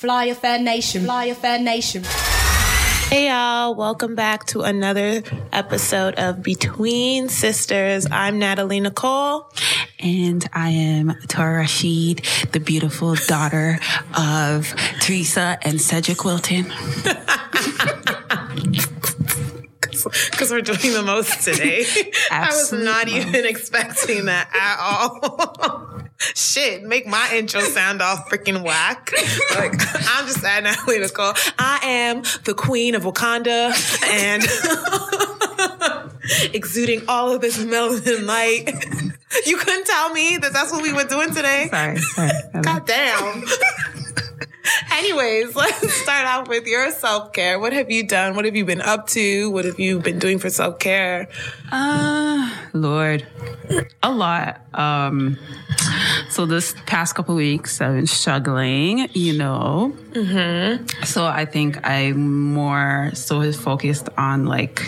Fly a Fair Nation. Fly a Fair Nation. Hey y'all, welcome back to another episode of Between Sisters. I'm Natalie Nicole. And I am Tara Rashid, the beautiful daughter of Teresa and Cedric Wilton. Because we're doing the most today. I was not even expecting that at all. Shit, make my intro sound all freaking whack. Like, I'm just at Natalie Nicole. I am the queen of Wakanda and exuding all of this melanin light. You couldn't tell me that that's what we were doing today? Sorry, sorry. God damn. Anyways, let's start off with your self care. What have you done? What have you been up to? What have you been doing for self care? Uh, Lord, a lot. Um, so this past couple weeks, I've been struggling, you know. Mm-hmm. So I think I'm more so focused on like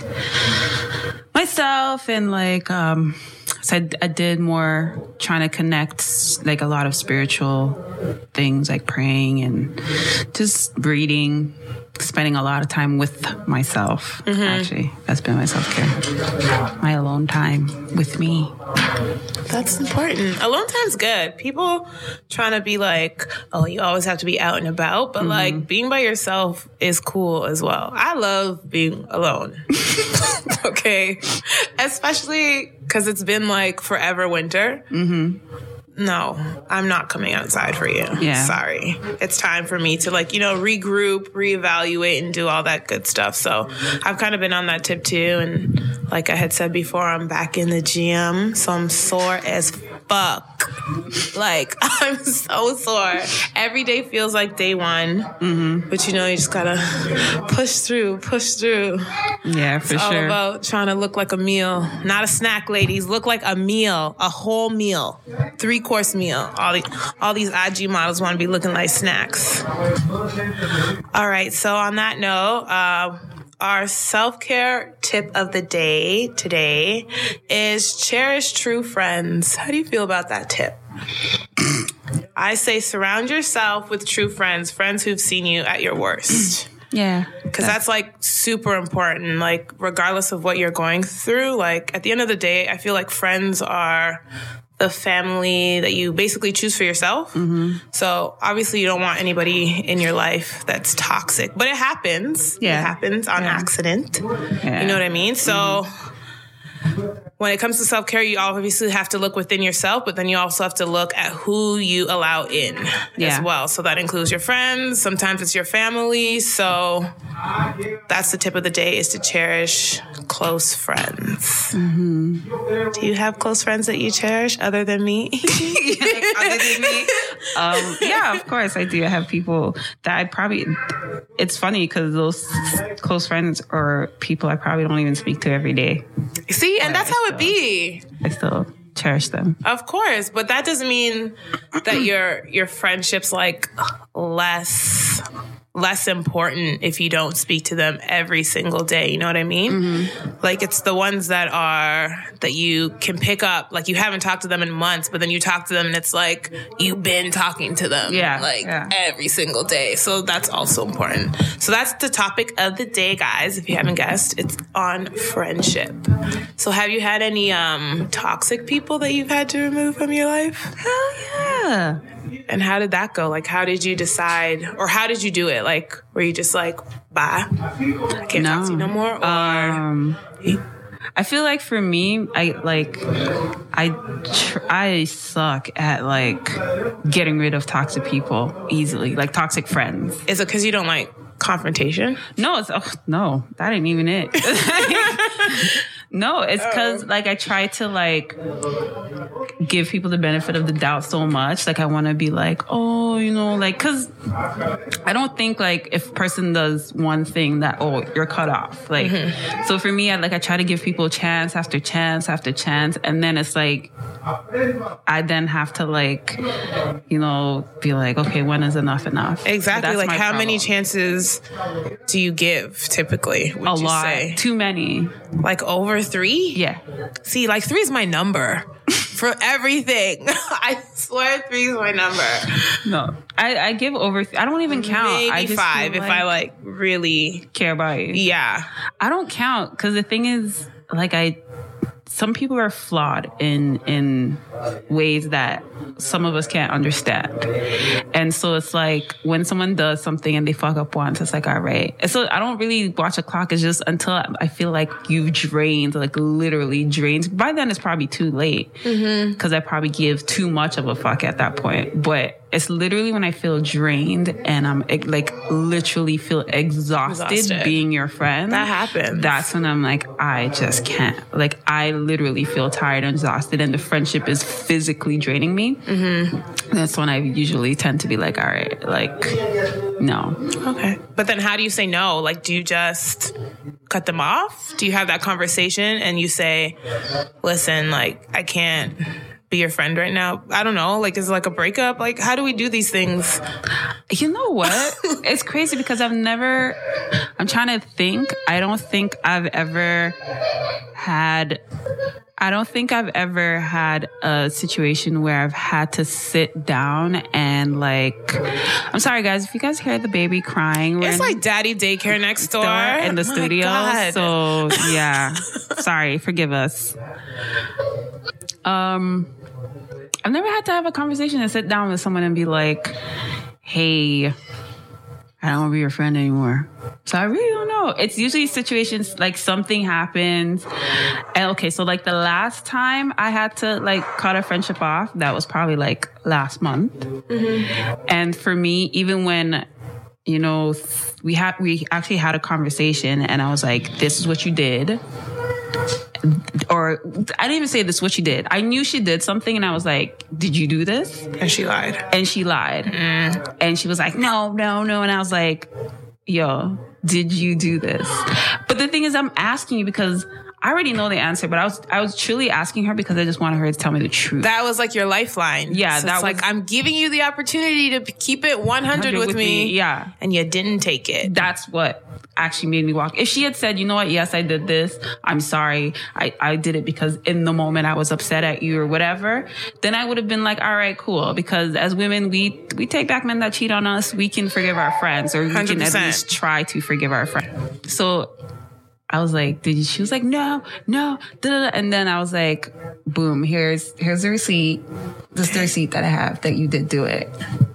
myself and like um so I, I, did more trying to connect like a lot of spiritual things like praying and just reading spending a lot of time with myself mm-hmm. actually. That's been my self-care. My alone time with me. That's important. Alone time's good. People trying to be like oh you always have to be out and about but mm-hmm. like being by yourself is cool as well. I love being alone. Okay? Especially because it's been like forever winter. Mm-hmm no, I'm not coming outside for you. Yeah. Sorry. It's time for me to like, you know, regroup, reevaluate and do all that good stuff. So I've kind of been on that tip too. And like I had said before, I'm back in the gym. So I'm sore as fuck. Like I'm so sore. Every day feels like day one. Mm-hmm. But you know, you just gotta push through, push through. Yeah, for it's sure. all about trying to look like a meal. Not a snack, ladies. Look like a meal, a whole meal. Three course meal. All the all these IG models want to be looking like snacks. All right. So on that note, uh, our self care tip of the day today is cherish true friends. How do you feel about that tip? I say surround yourself with true friends, friends who've seen you at your worst. Yeah. Because that's like super important. Like, regardless of what you're going through, like, at the end of the day, I feel like friends are the family that you basically choose for yourself. Mm-hmm. So obviously you don't want anybody in your life that's toxic, but it happens. Yeah. It happens on yeah. accident. Yeah. You know what I mean? So mm-hmm when it comes to self care, you obviously have to look within yourself, but then you also have to look at who you allow in yeah. as well. So that includes your friends. Sometimes it's your family. So that's the tip of the day is to cherish close friends. Mm-hmm. Do you have close friends that you cherish other than me? other than me? Um, yeah, of course I do. I have people that I probably, it's funny because those close friends are people I probably don't even speak to every day. See, and that's how it be. I still cherish them. Of course, but that doesn't mean that your your friendships like less less important if you don't speak to them every single day. You know what I mean? Mm-hmm. Like it's the ones that are that you can pick up. Like you haven't talked to them in months, but then you talk to them and it's like you've been talking to them. Yeah. Like yeah. every single day. So that's also important. So that's the topic of the day, guys. If you haven't guessed, it's on friendship. So have you had any um toxic people that you've had to remove from your life? Hell yeah. And how did that go? Like, how did you decide, or how did you do it? Like, were you just like, bye, I can't no. talk to you no more, or? Um, I feel like for me, I like, I tr- I suck at like getting rid of toxic people easily, like toxic friends. Is it because you don't like confrontation? No, it's oh, no, that ain't even it. No, it's because oh. like I try to like give people the benefit of the doubt so much. Like I want to be like, oh, you know, like because I don't think like if person does one thing that oh you're cut off. Like mm-hmm. so for me, I like I try to give people chance after chance after chance, and then it's like I then have to like you know be like, okay, when is enough enough? Exactly. like how problem. many chances do you give typically? A lot. Say? Too many. Like over three? Yeah. See, like three is my number for everything. I swear three is my number. No, I, I give over. I don't even count. Maybe I just five if I like really. care about you. Yeah. I don't count because the thing is, like, I some people are flawed in in ways that some of us can't understand, and so it's like when someone does something and they fuck up once, it's like all right. And so I don't really watch a clock. It's just until I feel like you've drained, like literally drained. By then, it's probably too late mm-hmm. because I probably give too much of a fuck at that point. But it's literally when I feel drained and I'm like literally feel exhausted, Exhausted. being your friend. That happens. That's when I'm like, I just can't. Like, I literally feel tired and exhausted, and the friendship is physically draining me. Mm-hmm. That's when I usually tend to be like, all right, like, no. Okay. But then how do you say no? Like, do you just cut them off? Do you have that conversation and you say, listen, like, I can't be your friend right now? I don't know. Like, is it like a breakup? Like, how do we do these things? You know what? it's crazy because I've never, I'm trying to think. I don't think I've ever had, I don't think I've ever had a situation where I've had to sit down and like, I'm sorry guys, if you guys hear the baby crying, It's like daddy daycare next door. in the My studio. So yeah, sorry, forgive us. Um, I've never had to have a conversation and sit down with someone and be like, "Hey, I don't want to be your friend anymore." So I really don't know. It's usually situations like something happens, and okay, so like the last time I had to like cut a friendship off, that was probably like last month. Mm-hmm. And for me, even when you know we had we actually had a conversation, and I was like, "This is what you did." Or I didn't even say this what she did. I knew she did something, and I was like, "Did you do this?" and she lied. And she lied. Mm. And she was like, no, no, no. And I was like, yo, did you do this? But the thing is, I'm asking you because I already know the answer, but I was, I was truly asking her because I just wanted her to tell me the truth. That was like your lifeline. Yeah, So that it's like I'm giving you the opportunity to keep it 100 with, me. Yeah. And you didn't take it. That's what actually made me walk. If she had said, you know what, yes, I did this. I'm sorry. I, I did it because in the moment I was upset at you or whatever. Then I would have been like, all right, cool. Because as women, we, we take back men that cheat on us. We can forgive our friends or we can at least try to forgive our friends. So I was like, did you? She was like, no, no. Da, da, da. And then I was like, boom, here's, here's the receipt. This is the receipt that I have that you did do it.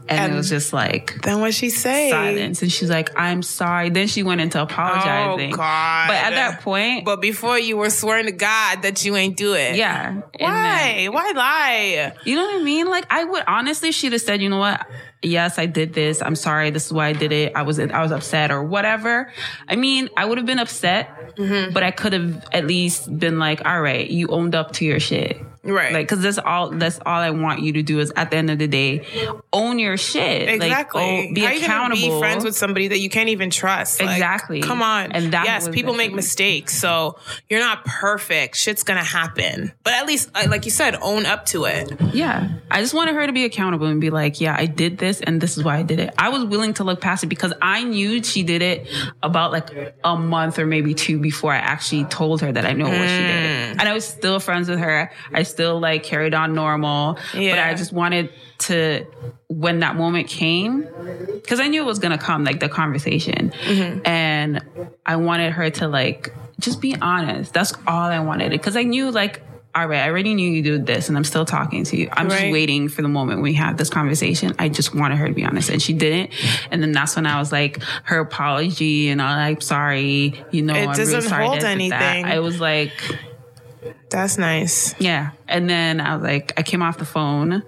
And, And- it was just like, Then what she say? silence and she's like i'm sorry then she went into apologizing Oh, God. but at that point But before you were swearing to God that you ain't do it. yeah and then- Why? Why lie? you know what i mean like i would honestly she'd have said you know what yes i did this. I'm sorry. This is why i did it. I was i was upset or whatever. I mean i would have been upset Mm-hmm. but i could have at least been like all right you owned up to your shit Right. like because that's all that's all i want you to do is at the end of the day own your shit Exactly. like, oh, be How you accountable be friends with somebody that you can't even trust? Like, Exactly. come on. And that yes, people make mistakes, so you're not perfect. Shit's gonna happen, but at least, uh, like you said, own up to it. Yeah. I just wanted her to be accountable and be like, yeah, I did this and this is why I did it. I was willing to look past it because I knew she did it about like a month or maybe two before I actually told her that I know what she Mm. did. And I was still friends with her. I still like carried on normal. But Yeah. I just wanted to, when that moment came, because I knew it was going to come, like the conversation. Mm-hmm. And I wanted her to like, just be honest. That's all I wanted. Because I knew like, all right, I already knew you did this and I'm still talking to you. I'm just waiting for the moment we have this conversation. I just wanted her to be honest and she didn't. And then that's when I was like, her apology and I'm like, sorry, you know, It I'm doesn't sorry. hold that. anything. I was like, That's nice. yeah. And then I was like, I came off the phone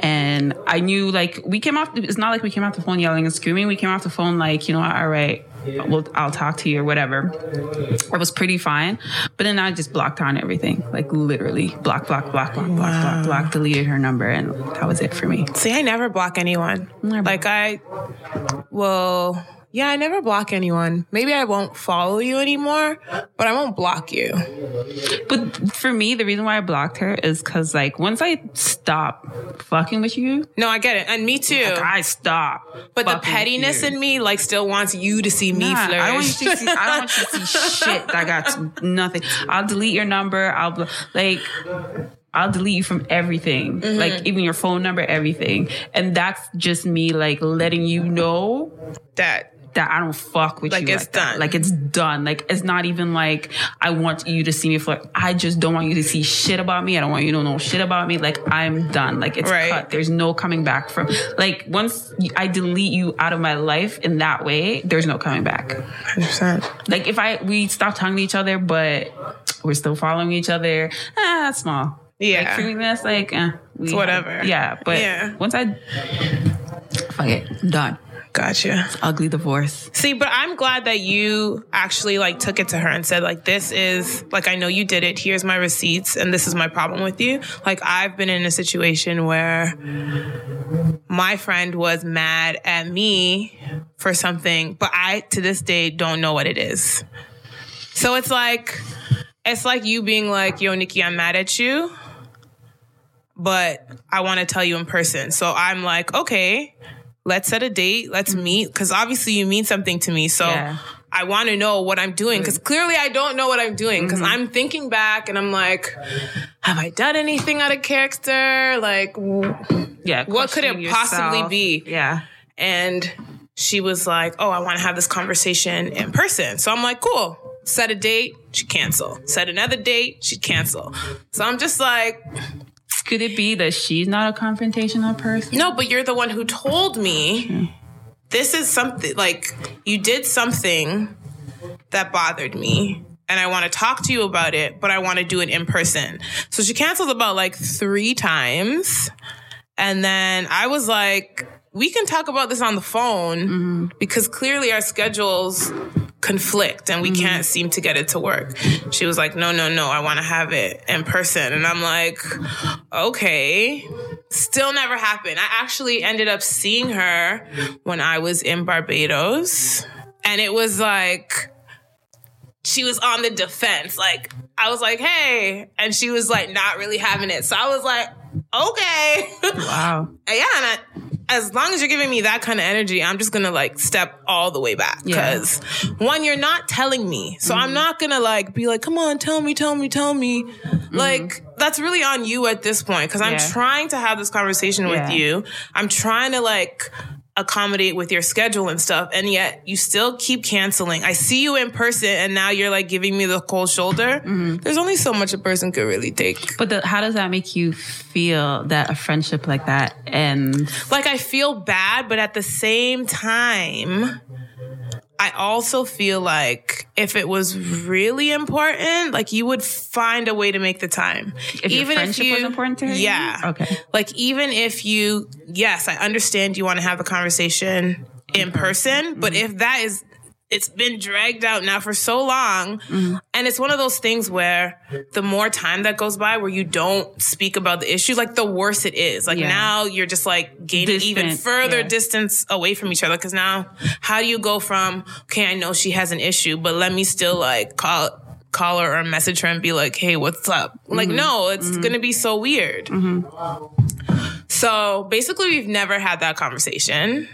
and I knew like we came off, it's not like we came off the phone yelling and screaming. We came off the phone like, you know, all right, well, I'll talk to you or whatever. It was pretty fine. But then I just blocked on everything, like literally block, block, block, block, block, block, block, deleted her number. And that was it for me. See, I never block anyone. Never. Like I, well, yeah, I never block anyone. Maybe I won't follow you anymore, but I won't block you. But for me, the reason why I blocked her is because like once I stop fucking with you, No, I get it, and me too. I stop. but the pettiness in me, like, still wants you to see me Nah, flourish. I don't want you to see. I don't want you to see shit that got nothing. I'll delete your number. I'll bl- like. I'll delete you from everything, Mm-hmm. like even your phone number, everything. And that's just me like letting you know That that I don't fuck with Like, you. it's like that. done. Like it's done. Like it's not even like I want you to see me for. I just don't want you to see shit about me. I don't want you to know shit about me. Like I'm done. Like it's Right. cut. There's no coming back from. Like once I delete you out of my life in that way, there's no coming back. 100%. Like if I we stop talking to each other, but we're still following each other, ah, that's small. Yeah. like, treating this like eh, we It's whatever. yeah, but Yeah. once I fuck it, I'm done. Gotcha. Ugly divorce. See, but I'm glad that you actually like took it to her and said like this is like I know you did it. Here's my receipts and this is my problem with you. Like I've been in a situation where my friend was mad at me for something, but I to this day don't know what it is. So it's like it's like you being like, "Yo, Nikki, I'm mad at you." But I want to tell you in person. So I'm like, "Okay, let's set a date. Let's mm-hmm. meet cuz obviously you mean something to me." So Yeah. I want to know what I'm doing because clearly I don't know what I'm doing because mm-hmm. I'm thinking back and I'm like, have I done anything out of character? Like, Yeah. What could it questioning possibly be? Yeah. and she was like, oh, I want to have this conversation in person. So I'm like, cool. Set a date, she'd cancel. Set another date, she'd cancel. So I'm just like, Could it be that she's not a confrontational person? no, but you're the one who told me this is something like you did something that bothered me. And I want to talk to you about it, but I want to do it in person. So she canceled about like three times. And then I was like, we can talk about this on the phone mm-hmm. because clearly our schedules conflict and we mm-hmm. can't seem to get it to work. She was like, no, no, no, I want to have it in person. And I'm like, okay. Still never happened. I actually ended up seeing her when I was in Barbados. And it was like, she was on the defense. Like, I was like, hey. And she was like, not really having it. So I was like, okay. Wow. yeah. And I, as long as you're giving me that kind of energy, I'm just gonna like step all the way back. Yeah. Cause one, you're not telling me. So I'm mm-hmm. not gonna like be like, come on, tell me, tell me, tell me. Mm-hmm. Like, that's really on you at this point. Cause I'm Yeah. trying to have this conversation with you. I'm trying to like, accommodate with your schedule and stuff and yet you still keep canceling. I see you in person and now you're like giving me the cold shoulder. Mm-hmm. There's only so much a person could really take. But the, how does that make you feel that a friendship like that ends? like I feel bad, but at the same time, I also feel like if it was really important, like you would find a way to make the time. Even if your friendship was important to her, you yeah. Okay. Like even if you, yes, I understand you want to have a conversation in person, but Mm-hmm. if that is. It's been dragged out now for so long. Mm-hmm. And it's one of those things where the more time that goes by where you don't speak about the issue, like the worse it is. Like Yeah. now you're just like gaining even further yeah. distance away from each other. Cause now how do you go from, okay, I know she has an issue, but let me still like call, call her or message her and be like, hey, what's up? Like, mm-hmm. no, it's mm-hmm. going to be so weird. Mm-hmm. So basically we've never had that conversation.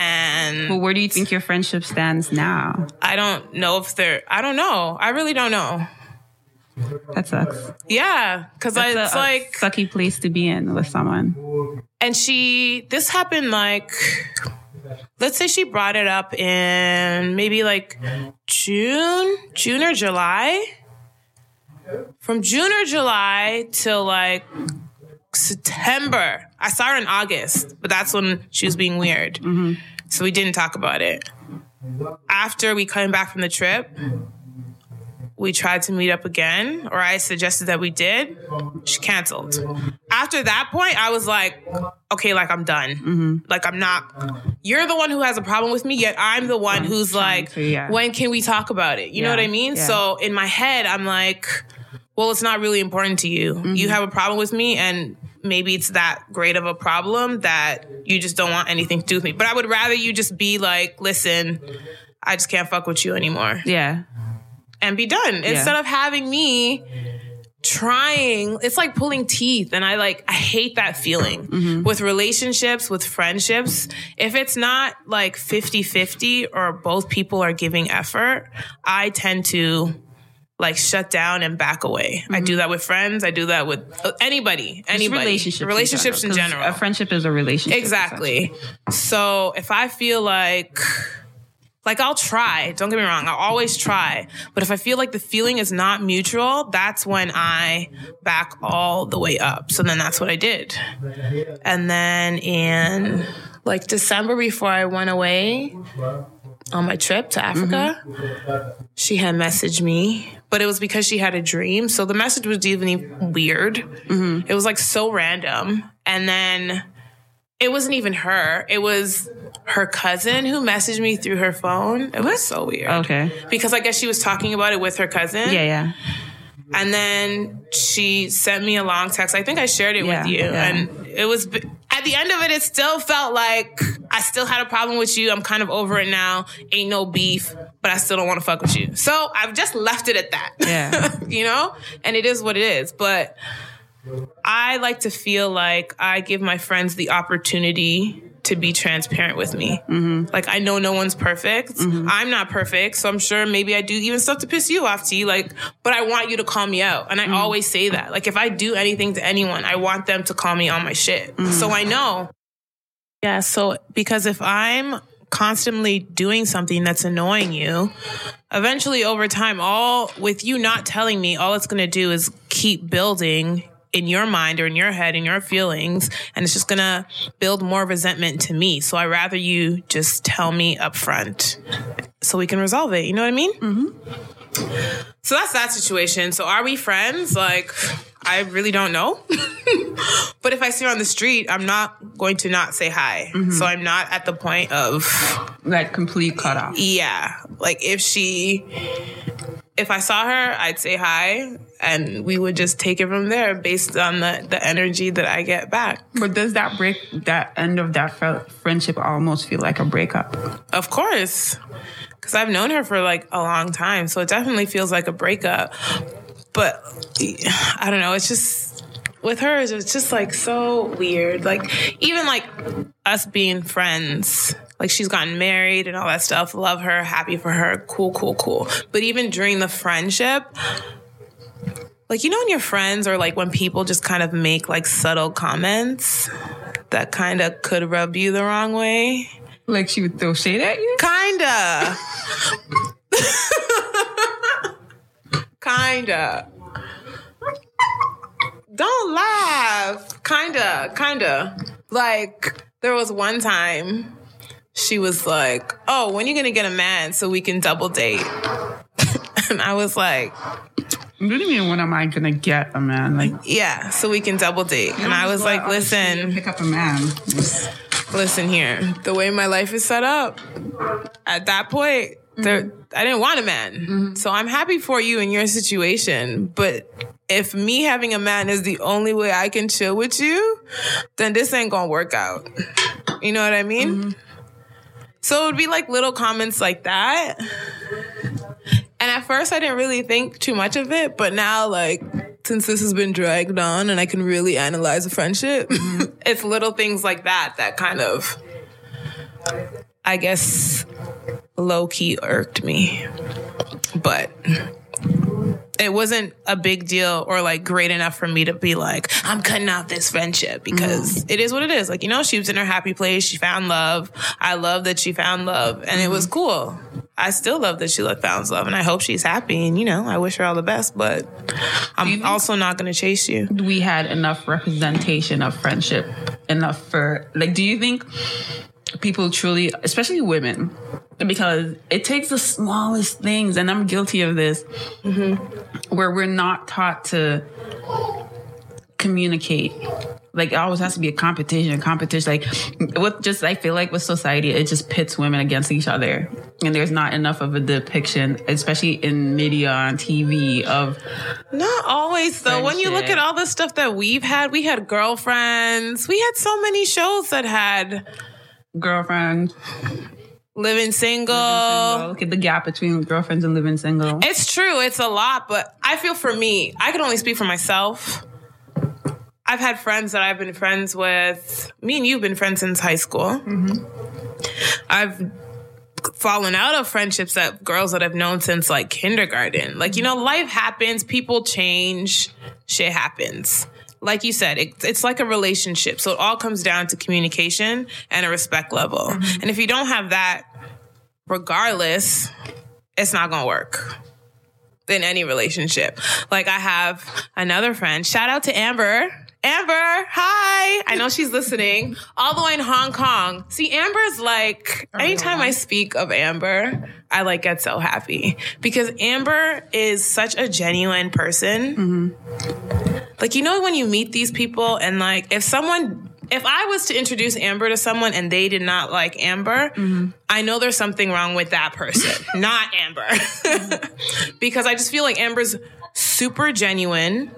And Well, where do you think your friendship stands now? I don't know if they're, I don't know. I really don't know. That sucks. Yeah. Cause I, That's it's a, a like, sucky place to be in with someone. and she, this happened like, let's say she brought it up in maybe like June, June or July. From June or July till like September. I saw her in August, but that's when she was being weird. So we didn't talk about it. After we came back from the trip, we tried to meet up again, or I suggested that we did. She canceled. After that point, I was like, okay, like I'm done. Like I'm not. You're the one who has a problem with me, yet I'm the one who's like, to, yeah. when can we talk about it? You know what I mean? yeah. So in my head, I'm like, well, it's not really important to you. Mm-hmm. You have a problem with me, and maybe it's that great of a problem that you just don't want anything to do with me. But I would rather you just be like, listen, I just can't fuck with you anymore. Yeah. and be done. Instead of having me trying it's like pulling teeth. And i like i hate that feeling mm-hmm. with relationships with friendships. If it's not like 50-50 or both people are giving effort i tend to like shut down and back away. I do that with friends. I do that with uh, anybody, anybody. relationships, relationships in 'cause general. A friendship is a relationship. Exactly. So if I feel like like I'll try, don't get me wrong, I'll always try. But if I feel like the feeling is not mutual, that's when I back all the way up. So then that's what I did. And then in like December before I went away on my trip to Africa, she had messaged me, but it was because she had a dream. So the message was even weird. It was like so random. And then it wasn't even her. It was her cousin who messaged me through her phone. It was so weird. Okay. Because I guess she was talking about it with her cousin. Yeah, yeah. And then she sent me a long text. I think I shared it Yeah, with you. yeah. And it was, at the end of it, it still felt like I still had a problem with you. I'm kind of over it now. Ain't no beef, but I still don't want to fuck with you. So I've just left it at that. Yeah. you know? And it is what it is. But I like to feel like I give my friends the opportunity to be transparent with me. Mm-hmm. Like I know no one's perfect. Mm-hmm. I'm not perfect, so I'm sure maybe I do even stuff to piss you off, T. Like, but I want you to call me out, and I mm-hmm. always say that. Like, if I do anything to anyone, I want them to call me on my shit, so I know. Yeah. So because if I'm constantly doing something that's annoying you, eventually over time, all with you not telling me, all it's going to do is keep building in your mind or in your head in your feelings and it's just gonna build more resentment to me. So i rather you just tell me up front so we can resolve it. You know what i mean? Mm-hmm. so that's that situation. So are we friends? Like i really don't know. But if i see her on the street i'm not going to not say hi. So i'm not at the point of Like complete cutoff. yeah. Like if she, if I saw her, I'd say hi and we would just take it from there based on the, the energy that I get back. But does that break that end of that fr- friendship almost feel like a breakup? Of course. Cause I've known her for like a long time. So it definitely feels like a breakup. But I don't know. It's just, with her, it's just like so weird. Like even like us being friends, like she's gotten married and all that stuff. Love her, happy for her, cool, cool, cool. But even during the friendship, like you know when your friends or like when people just kind of make like subtle comments that kind of could rub you the wrong way. Like she would throw shade at you? Kinda. kinda. Don't laugh. Kinda, kinda. Like, there was one time she was like, Oh, when are you gonna get a man so we can double date? and I was like, What do you mean when am I gonna get a man? Like Yeah, so we can double date. And I was like, Listen, pick up a man. listen here. The way my life is set up, at that point, mm-hmm. there, I didn't want a man. Mm-hmm. So I'm happy for you in your situation. But if me having a man is the only way I can chill with you, then this ain't gonna work out. You know what I mean? Mm-hmm. So it would be like little comments like that. And at first, I didn't really think too much of it, but now, like, since this has been dragged on and I can really analyze a friendship, it's little things like that that kind of, I guess, low key irked me. But it wasn't a big deal or like great enough for me to be like, I'm cutting out this friendship because mm. it is what it is. Like, you know, she was in her happy place. She found love. I love that she found love and it was mm-hmm. cool. I still love that she found love and I hope she's happy and you know, I wish her all the best, but I'm also not going to chase you. we had enough representation of friendship enough for like do you think people truly especially women because it takes the smallest things and i'm guilty of this mm-hmm. where we're not taught to communicate. Like it always has to be a competition a competition. Like with just i feel like with society it just pits women against each other. And there's not enough of a depiction especially in media on tv of Not always though. When you look at all the stuff that we've had, we had girlfriends. We had so many shows that had girlfriend living single. single. Look at the gap between girlfriends and living single. It's true, it's a lot, but I feel for me, I can only speak for myself. I've had friends that I've been friends with. Me and you've been friends since high school. Mm-hmm. I've fallen out of friendships that girls that I've known since like kindergarten. Like, you know, life happens, people change, shit happens. Like you said, it, it's like a relationship. So it all comes down to communication and a respect level. Mm-hmm. And if you don't have that, regardless, it's not going to work in any relationship. Like I have another friend. Shout out to Amber. Amber, hi. I know she's listening all the way in Hong Kong. See, Amber's like, oh, anytime I speak of Amber, I like get so happy because Amber is such a genuine person. Mm-hmm. Like, you know, when you meet these people and like, if someone, if I was to introduce Amber to someone and they did not like Amber, mm-hmm. I know there's something wrong with that person, not Amber. because I just feel like Amber's super genuine.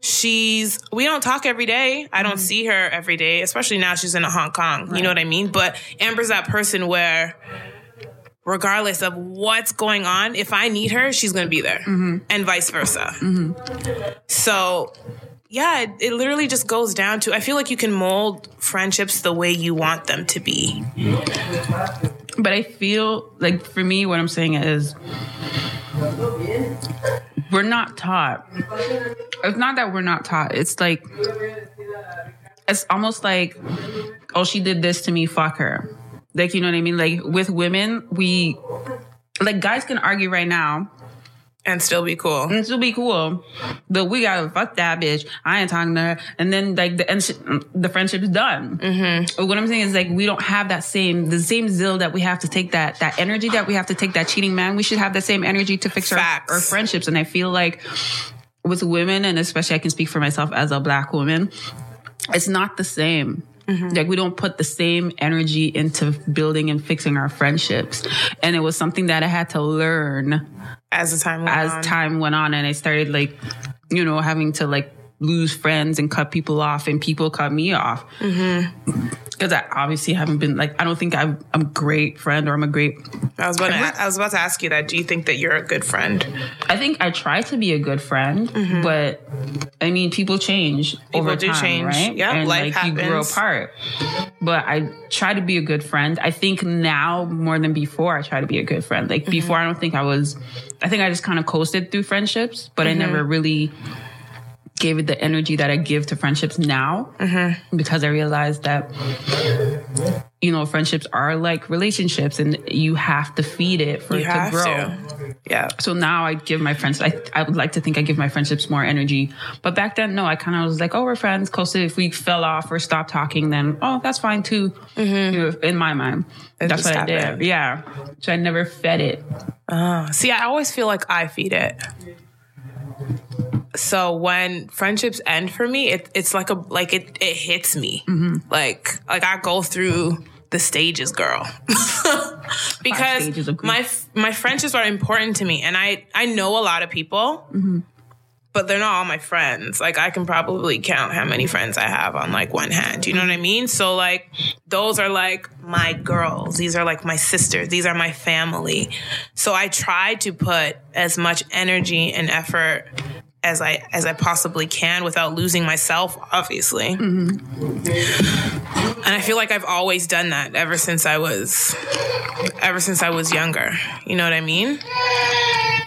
She's, we don't talk every day. I don't mm-hmm. see her every day, especially now she's in Hong Kong. You know what I mean? But Amber's that person where, regardless of what's going on, if I need her, she's going to be there mm-hmm. and vice versa. Mm-hmm. So, yeah, it, it literally just goes down to I feel like you can mold friendships the way you want them to be. But I feel like for me, what I'm saying is we're not taught. It's not that we're not taught. It's like it's almost like, oh, she did this to me. Fuck her. Like you know what I mean? Like with women, we like guys can argue right now And still be cool. and still be cool, but we gotta fuck that bitch. I ain't talking to her, and then like the and sh- the friendship's done. Mm-hmm. What I'm saying is like we don't have that same the same zeal that we have to take that that energy that we have to take that cheating man. We should have the same energy to fix our, our friendships, and I feel like with women, and especially I can speak for myself as a black woman, it's not the same. Mm-hmm. Like we don't put the same energy into building and fixing our friendships, and it was something that I had to learn As the time went as on. time went on and I started like, you know, having to like lose friends and cut people off and people cut me off. Mm-hmm. Because I obviously haven't been like, I don't think I'm, I'm a great friend or I'm a great, I was about to, I was about to ask you that. Do you think that you're a good friend? I think I try to be a good friend, mm-hmm. but I mean, people change over do time, change. right? Yep, and life like you grow apart. But I try to be a good friend. I think now more than before, I try to be a good friend. Like mm-hmm. before, I don't think I was. I think I just kind of coasted through friendships, but I never really gave it the energy that I give to friendships now mm-hmm. because I realized that you know friendships are like relationships and you have to feed it for You it to grow. to. Yeah. So now I give my friends, I, I would like to think I give my friendships more energy. But back then, no, I kind of was like, oh, we're friends. Coasted. If we fell off or stopped talking, then, oh, that's fine too. Mm-hmm. You know, in my mind. It that's what I did. Yeah. So I never fed it. Oh, see, I always feel like I feed it. So when friendships end for me, it, it's like a like it it hits me. Like like I go through the stages, girl. because stages my my friendships are important to me, and I I know a lot of people, but they're not all my friends. Like I can probably count how many friends I have on like one hand. You know what I mean? So like those are like my girls. These are like my sisters. These are my family. So I try to put as much energy and effort as I as I possibly can without losing myself, obviously. And I feel like I've always done that ever since I was ever since I was younger. You know what I mean?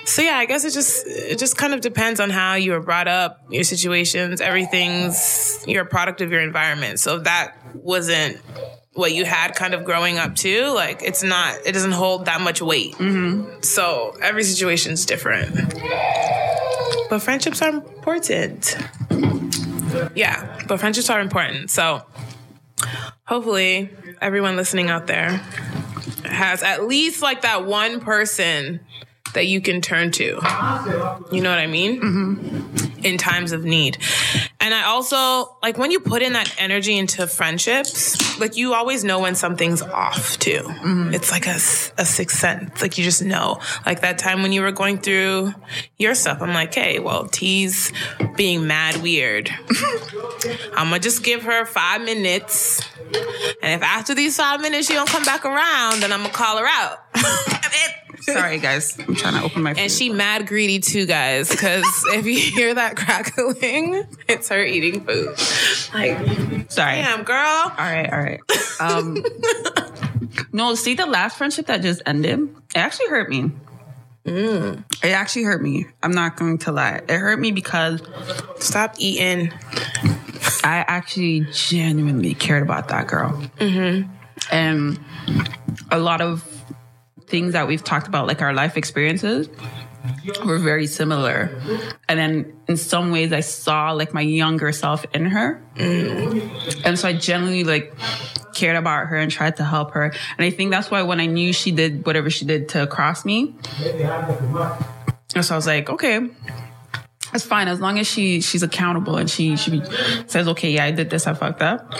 So yeah, I guess it just it just kind of depends on how you were brought up, your situations, everything's you're a product of your environment. So if that wasn't what you had kind of growing up too, like it's not it doesn't hold that much weight. Mm-hmm. So every situation's different. But friendships are important. Yeah, but friendships are important. So hopefully everyone listening out there has at least like that one person that you can turn to. You know what I mean? Mm-hmm. In times of need. And I also, like, when you put in that energy into friendships, like, you always know when something's off, too. Mm-hmm. It's like a, a sixth sense. Like, you just know. Like, that time when you were going through your stuff, I'm like, hey, well, T's being mad weird. I'm gonna just give her five minutes. And if after these five minutes she don't come back around, then I'm gonna call her out. Sorry, guys. I'm trying to open my. And she mad greedy too, guys. Because if you hear that crackling, it's her eating food. Like, Sorry. damn, girl. All right, all right. Um, No, see the last friendship that just ended, it actually hurt me. It actually hurt me. I'm not going to lie. It hurt me because Stop eating. I actually genuinely cared about that girl. Mm-hmm. And a lot of things that we've talked about, like our life experiences, were very similar. And then in some ways, I saw like my younger self in her. And so I genuinely like cared about her and tried to help her. And I think that's why when I knew she did whatever she did to cross me, and so I was like, okay, that's fine as long as she she's accountable and she she says, okay, yeah, I did this, I fucked up.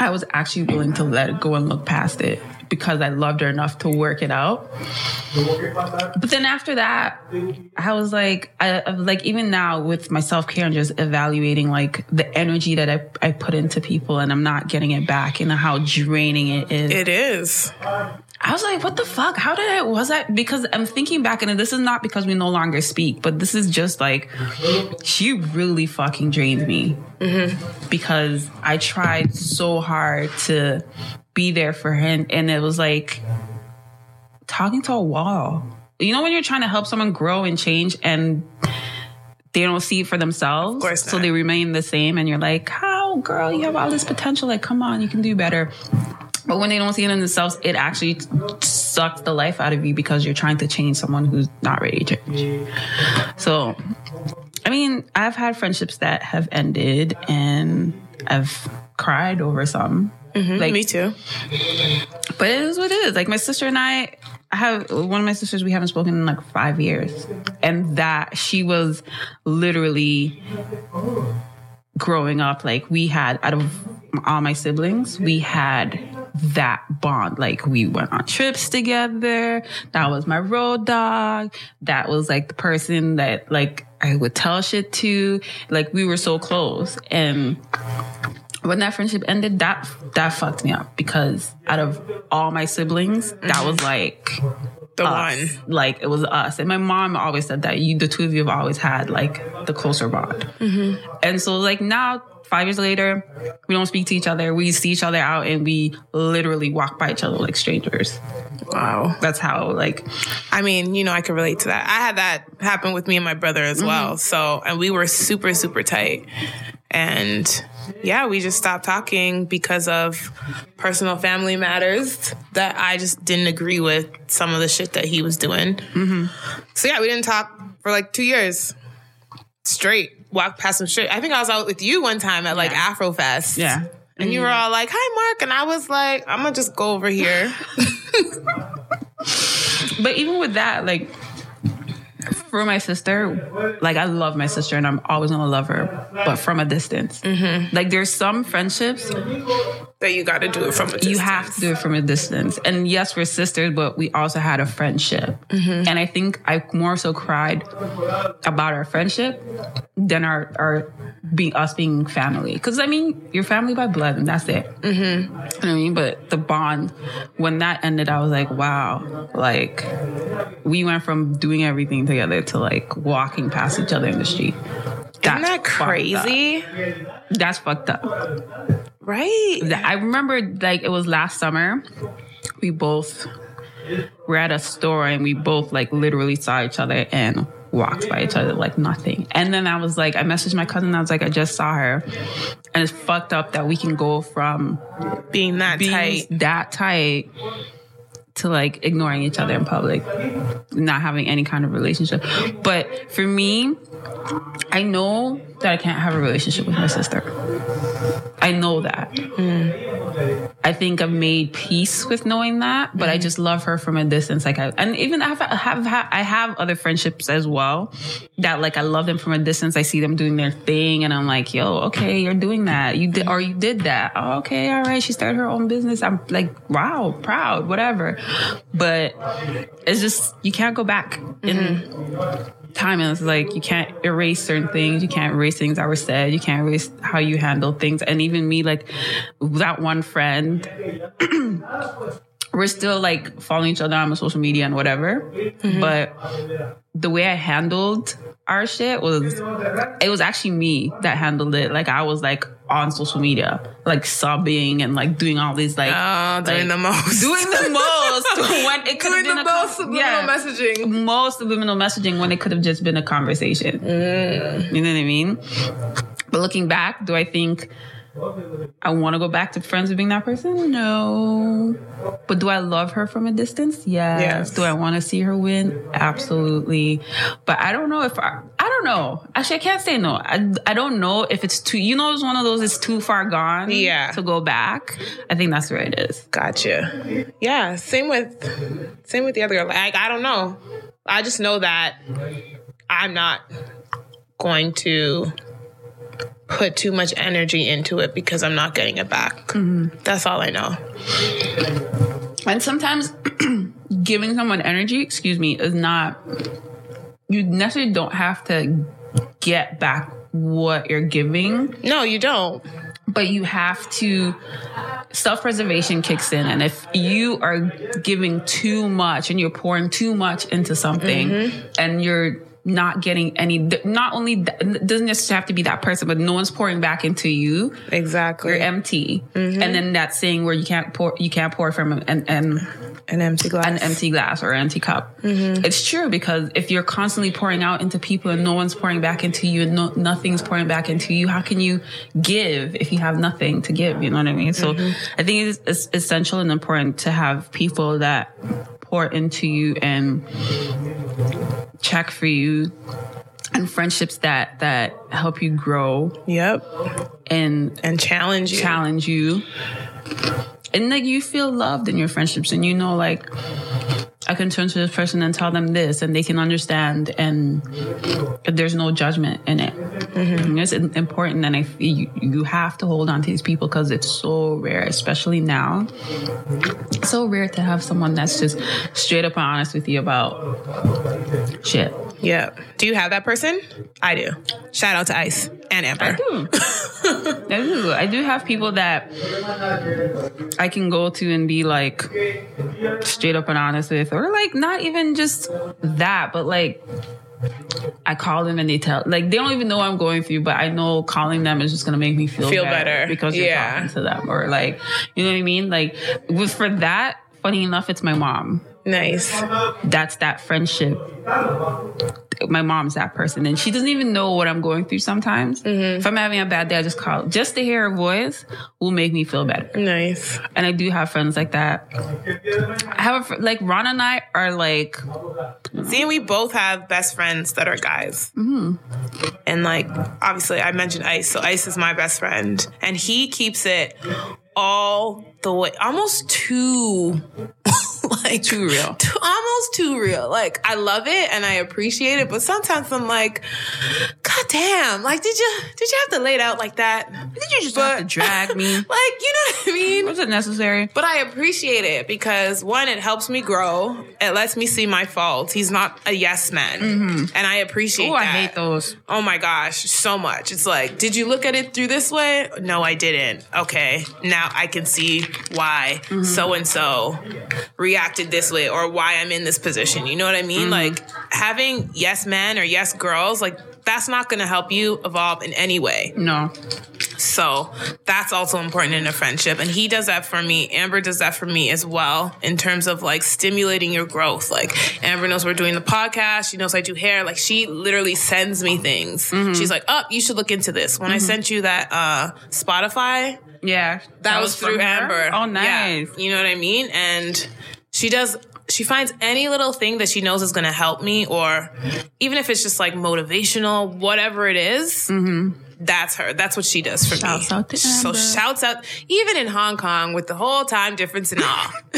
I was actually willing to let go and look past it because I loved her enough to work it out. But then after that, I was like, I, like even now with my self care and just evaluating like the energy that I, I put into people and I'm not getting it back and how draining it is. It is. I was like, what the fuck? How did I, was that? Because I'm thinking back and this is not because we no longer speak, but this is just like, she really fucking drained me mm-hmm. because I tried so hard to be there for him. And it was like talking to a wall. You know, when you're trying to help someone grow and change and they don't see it for themselves. So they remain the same and you're like, how girl, you have all this potential. Like, come on, you can do better. But when they don't see it in themselves, it actually sucks the life out of you because you're trying to change someone who's not ready to change. So, I mean, I've had friendships that have ended and I've cried over some. Mm-hmm. Like, Me too. but it is what it is. Like my sister and I, I have one of my sisters we haven't spoken in like five years, and that she was literally growing up. Like we had out of all my siblings, we had that bond. Like we went on trips together. That was my road dog. That was like the person that like I would tell shit to. Like we were so close and when that friendship ended, that that fucked me up because out of all my siblings, that was mm-hmm. like The us. one. Like it was us. And my mom always said that you, the two of you, have always had like the closer bond. Mm-hmm. And so like now, five years later, we don't speak to each other. We see each other out and we literally walk by each other like strangers. Wow. That's how like I mean, you know, I can relate to that. I had that happen with me and my brother as mm-hmm. well. So, and we were super, super tight. And yeah, we just stopped talking because of personal family matters that I just didn't agree with some of the shit that he was doing. Mm-hmm. So yeah, we didn't talk for like two years straight. Walked past some shit. I think I was out with you one time at like Yeah. Afrofest. Yeah. And you mm-hmm. were all like, hi, Mark. And I was like, I'm going to just go over here. But even with that, like for my sister, like I love my sister and I'm always gonna love her, but from a distance. Mm-hmm. Like there's some friendships that you got to do it from a distance. you have to do it from a distance. And yes, we're sisters, but we also had a friendship. And I think I more so cried about our friendship than our our being us being family. Because I mean, you're family by blood, and that's it. Mm-hmm. You know what I mean? But the bond, when that ended, I was like, wow, like we went from doing everything together to like walking past each other in the street. Isn't That's that fucked up. crazy? That's fucked up. Right. I remember like it was last summer. We both were at a store and we both like literally saw each other and walked by each other like nothing. And then I was like, I messaged my cousin. I was like, I just saw her, and it's fucked up that we can go from Being that being tight. that tight to like ignoring each other in public, not having any kind of relationship. But for me, I know that I can't have a relationship with my sister. I know that. Mm. I think I've made peace with knowing that, but I mm. just love her from a distance. Like I, and even I have, I have, I have other friendships as well that like I love them from a distance. I see them doing their thing and I'm like, yo, okay, you're doing that. You did, or you did that. Oh, okay. All right. She started her own business. I'm like, wow, proud, whatever. But it's just, you can't go back in time is like you can't erase certain things you can't erase things that were said you can't erase how you handle things. And even me like that one friend we're still like following each other on social media and whatever. But the way I handled our shit was it was actually me that handled it. Like I was like on social media, like sobbing and like doing all these like Oh, doing like, the most. doing the most when it could have been the most con- subliminal messaging. most subliminal messaging when it could have just been a conversation. Mm. You know what I mean? But looking back, do I think I want to go back to friends with being that person? No. But do I love her from a distance? Yes. Yes. Do I want to see her win? Absolutely. But I don't know if I, I don't know. Actually, I can't say no. I, I don't know if it's too, you know, it's one of those, it's too far gone Yeah. to go back. I think that's where it is. Gotcha. Yeah, same with same with the other girl. Like I don't know. I just know that I'm not going to put too much energy into it because I'm not getting it back. Mm-hmm. That's all I know. And sometimes giving someone energy, excuse me, is not, you necessarily don't have to get back what you're giving, No, you don't. but you have to, self preservation kicks in. And if you are giving too much and you're pouring too much into something mm-hmm. and you're not getting any, not only, doesn't necessarily have to be that person, but no one's pouring back into you, Exactly. you're empty. Mm-hmm. And then that saying where you can't pour, you can't pour from an, an, An empty glass. an empty glass or empty cup. Mm-hmm. It's true because if you're constantly pouring out into people and no one's pouring back into you and no, nothing's pouring back into you, how can you give if you have nothing to give? You know what I mean? So mm-hmm. I think it's, it's essential and important to have people that pour into you and check for you and friendships that that help you grow Yep. and And challenge you. challenge you and like you feel loved in your friendships and you know like i can turn to this person and tell them this and they can understand and there's no judgment in it. And it's important and I you, you have to hold on to these people because it's so rare especially now. So rare to have someone that's just straight up and honest with you about shit Yep. Do you have that person? I do. Shout out to Ice and Amber. I do. I do. I do have people that I can go to and be like straight up and honest with, or like not even just that, but like I call them and they tell, like they don't even know what I'm going through, but I know calling them is just gonna make me feel, Feel better. because you're Yeah. talking to them, or like you know what I mean. Like with for that, funny enough, it's my mom. Nice. That's that friendship my mom's that person and she doesn't even know what I'm going through sometimes. If I'm having a bad day, I just call. Just to hear her voice will make me feel better. Nice. And I do have friends like that. I have a fr- like Ron and I are like See, we both have best friends that are guys. Mm-hmm. And like, obviously, I mentioned Ice. So Ice is my best friend, and he keeps it all the way, almost too, like Too real. too- almost too real. Like, I love it and I appreciate it, but sometimes I'm like, God damn! Like, did you did you have to lay it out like that? did you just have to drag me? Like, you know what I mean? Was it necessary? But I appreciate it because one, it helps me grow. It lets me see my faults. He's not a yes man, mm-hmm. and I appreciate. Oh, I hate those. Oh my gosh, so much. It's like, did you look at it through this way? No, I didn't. Okay, now I can see why so and so reacted this way or why I'm in this position. You know what I mean? Like having yes men or yes girls, like that's not going to help you evolve in any way. No. So that's also important in a friendship. And he does that for me. Amber does that for me as well in terms of like stimulating your growth. Like Amber knows we're doing the podcast. She knows I do hair. Like she literally sends me things. She's like, oh, you should look into this. When I sent you that uh Spotify, Yeah. that, was, through? Amber. Oh, Yeah. nice. you know what I mean? And she does she finds any little thing that she knows is going to help me or even if it's just like motivational, whatever it is, mm-hmm. That's her. That's what she does for Shouts me. out so shouts out, even in Hong Kong with the whole time difference and all.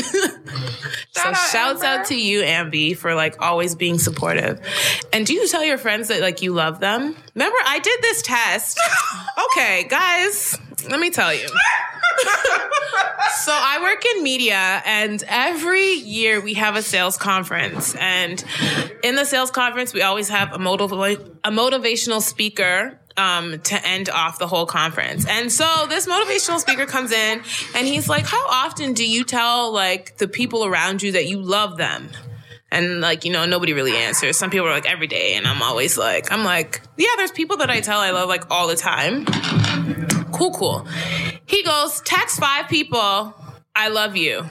so out, shouts Amber. out to you, Ambi, for like always being supportive. And do you tell your friends that like you love them? Remember, I did this test. okay, guys, let me tell you. So I work in media and every year we have a sales conference and in the sales conference we always have a motiv- a motivational speaker um, to end off the whole conference. And so this motivational speaker comes in and he's like, How often do you tell like the people around you that you love them? And like, you know, nobody really answers. Some people are like every day. And I'm always like, I'm like, yeah, there's people that I tell I love like all the time. Cool, cool. He goes, text five people, I love you.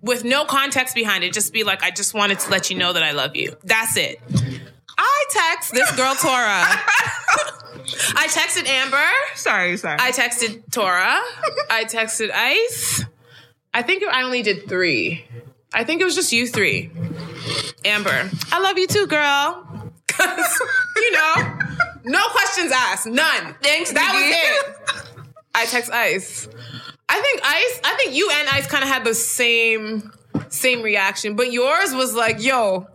With no context behind it. Just be like, I just wanted to let you know that I love you. That's it. I text this girl, Tora. I texted Amber. Sorry, sorry. I texted Tora. I texted Ice. I think I only did three. I think it was just you three. Amber, I love you too, girl. Cause you know, no questions asked, none. Thanks, That was it. I text Ice. I think Ice. I think you and Ice kind of had the same same reaction, but yours was like, "Yo,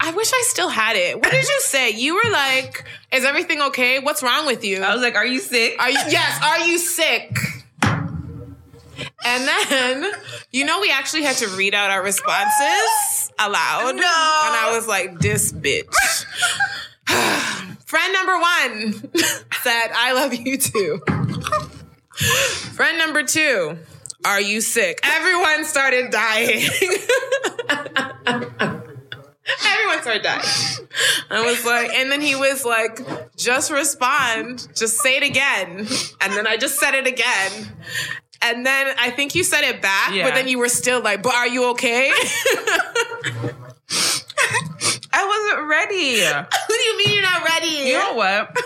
I wish I still had it." What did you say? You were like, "Is everything okay? What's wrong with you?" I was like, "Are you sick?" Are you yes, are you sick? And then, you know, we actually had to read out our responses aloud. No. And I was like, this bitch. Friend number one said, I love you too. Friend number two, are you sick? Everyone started dying. Everyone started dying. I was like, and then he was like, just respond, just say it again. And then I just said it again. And then I think you said it back, Yeah. but then you were still like, but are you okay? I wasn't ready. what do you mean you're not ready? You know what?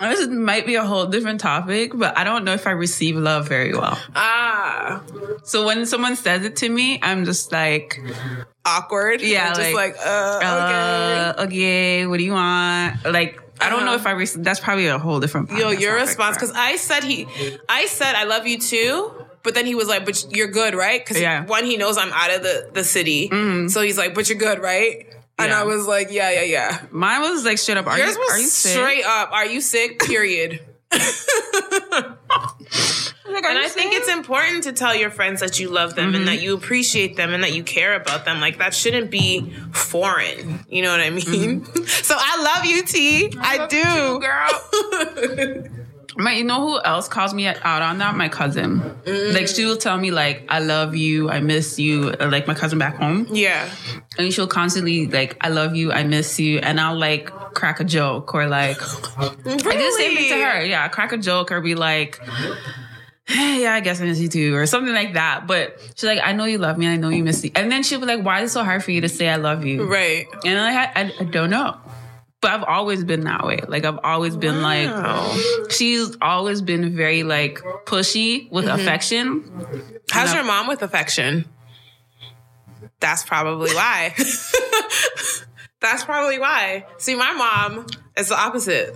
this might be a whole different topic, but I don't know if I receive love very well. ah, So when someone says it to me, I'm just like, awkward. Yeah, You're just like, like, uh, okay. uh, okay, what do you want? Like, I don't know Uh-huh. if I receive. That's probably a whole different. Yo, your response, because I said he, I said I love you too, but then he was like, but you're good, right? Because Yeah. Mm-hmm. one, he knows I'm out of the the city, so he's like, but you're good, right? And Yeah. I was like, yeah, yeah, yeah. mine was like straight up. Are Yours you, was are you sick? straight up. Are you sick? Period. Like, And you I think it's important to tell your friends that you love them Mm-hmm. and that you appreciate them and that you care about them. Like that shouldn't be foreign. You know what I mean? so I love you, T. I, love do, you too, girl. My, you know who else calls me out on that? My cousin. Mm. Like she will tell me like, "I love you, I miss you." Like my cousin back home, yeah. and she'll constantly like, "I love you, I miss you," and I'll like crack a joke or like I do the same thing to her. Yeah, crack a joke or be like, hey, yeah, I guess I miss you too, or something like that. But she's like, I know you love me, I know you miss me. And then she'll be like, why is it so hard for you to say I love you? Right. And I, I, I don't know. But I've always been that way. Like I've always been like, she's always been very like pushy with mm-hmm. affection. How's No. your mom with affection? That's probably why. That's probably why. See, my mom is the opposite.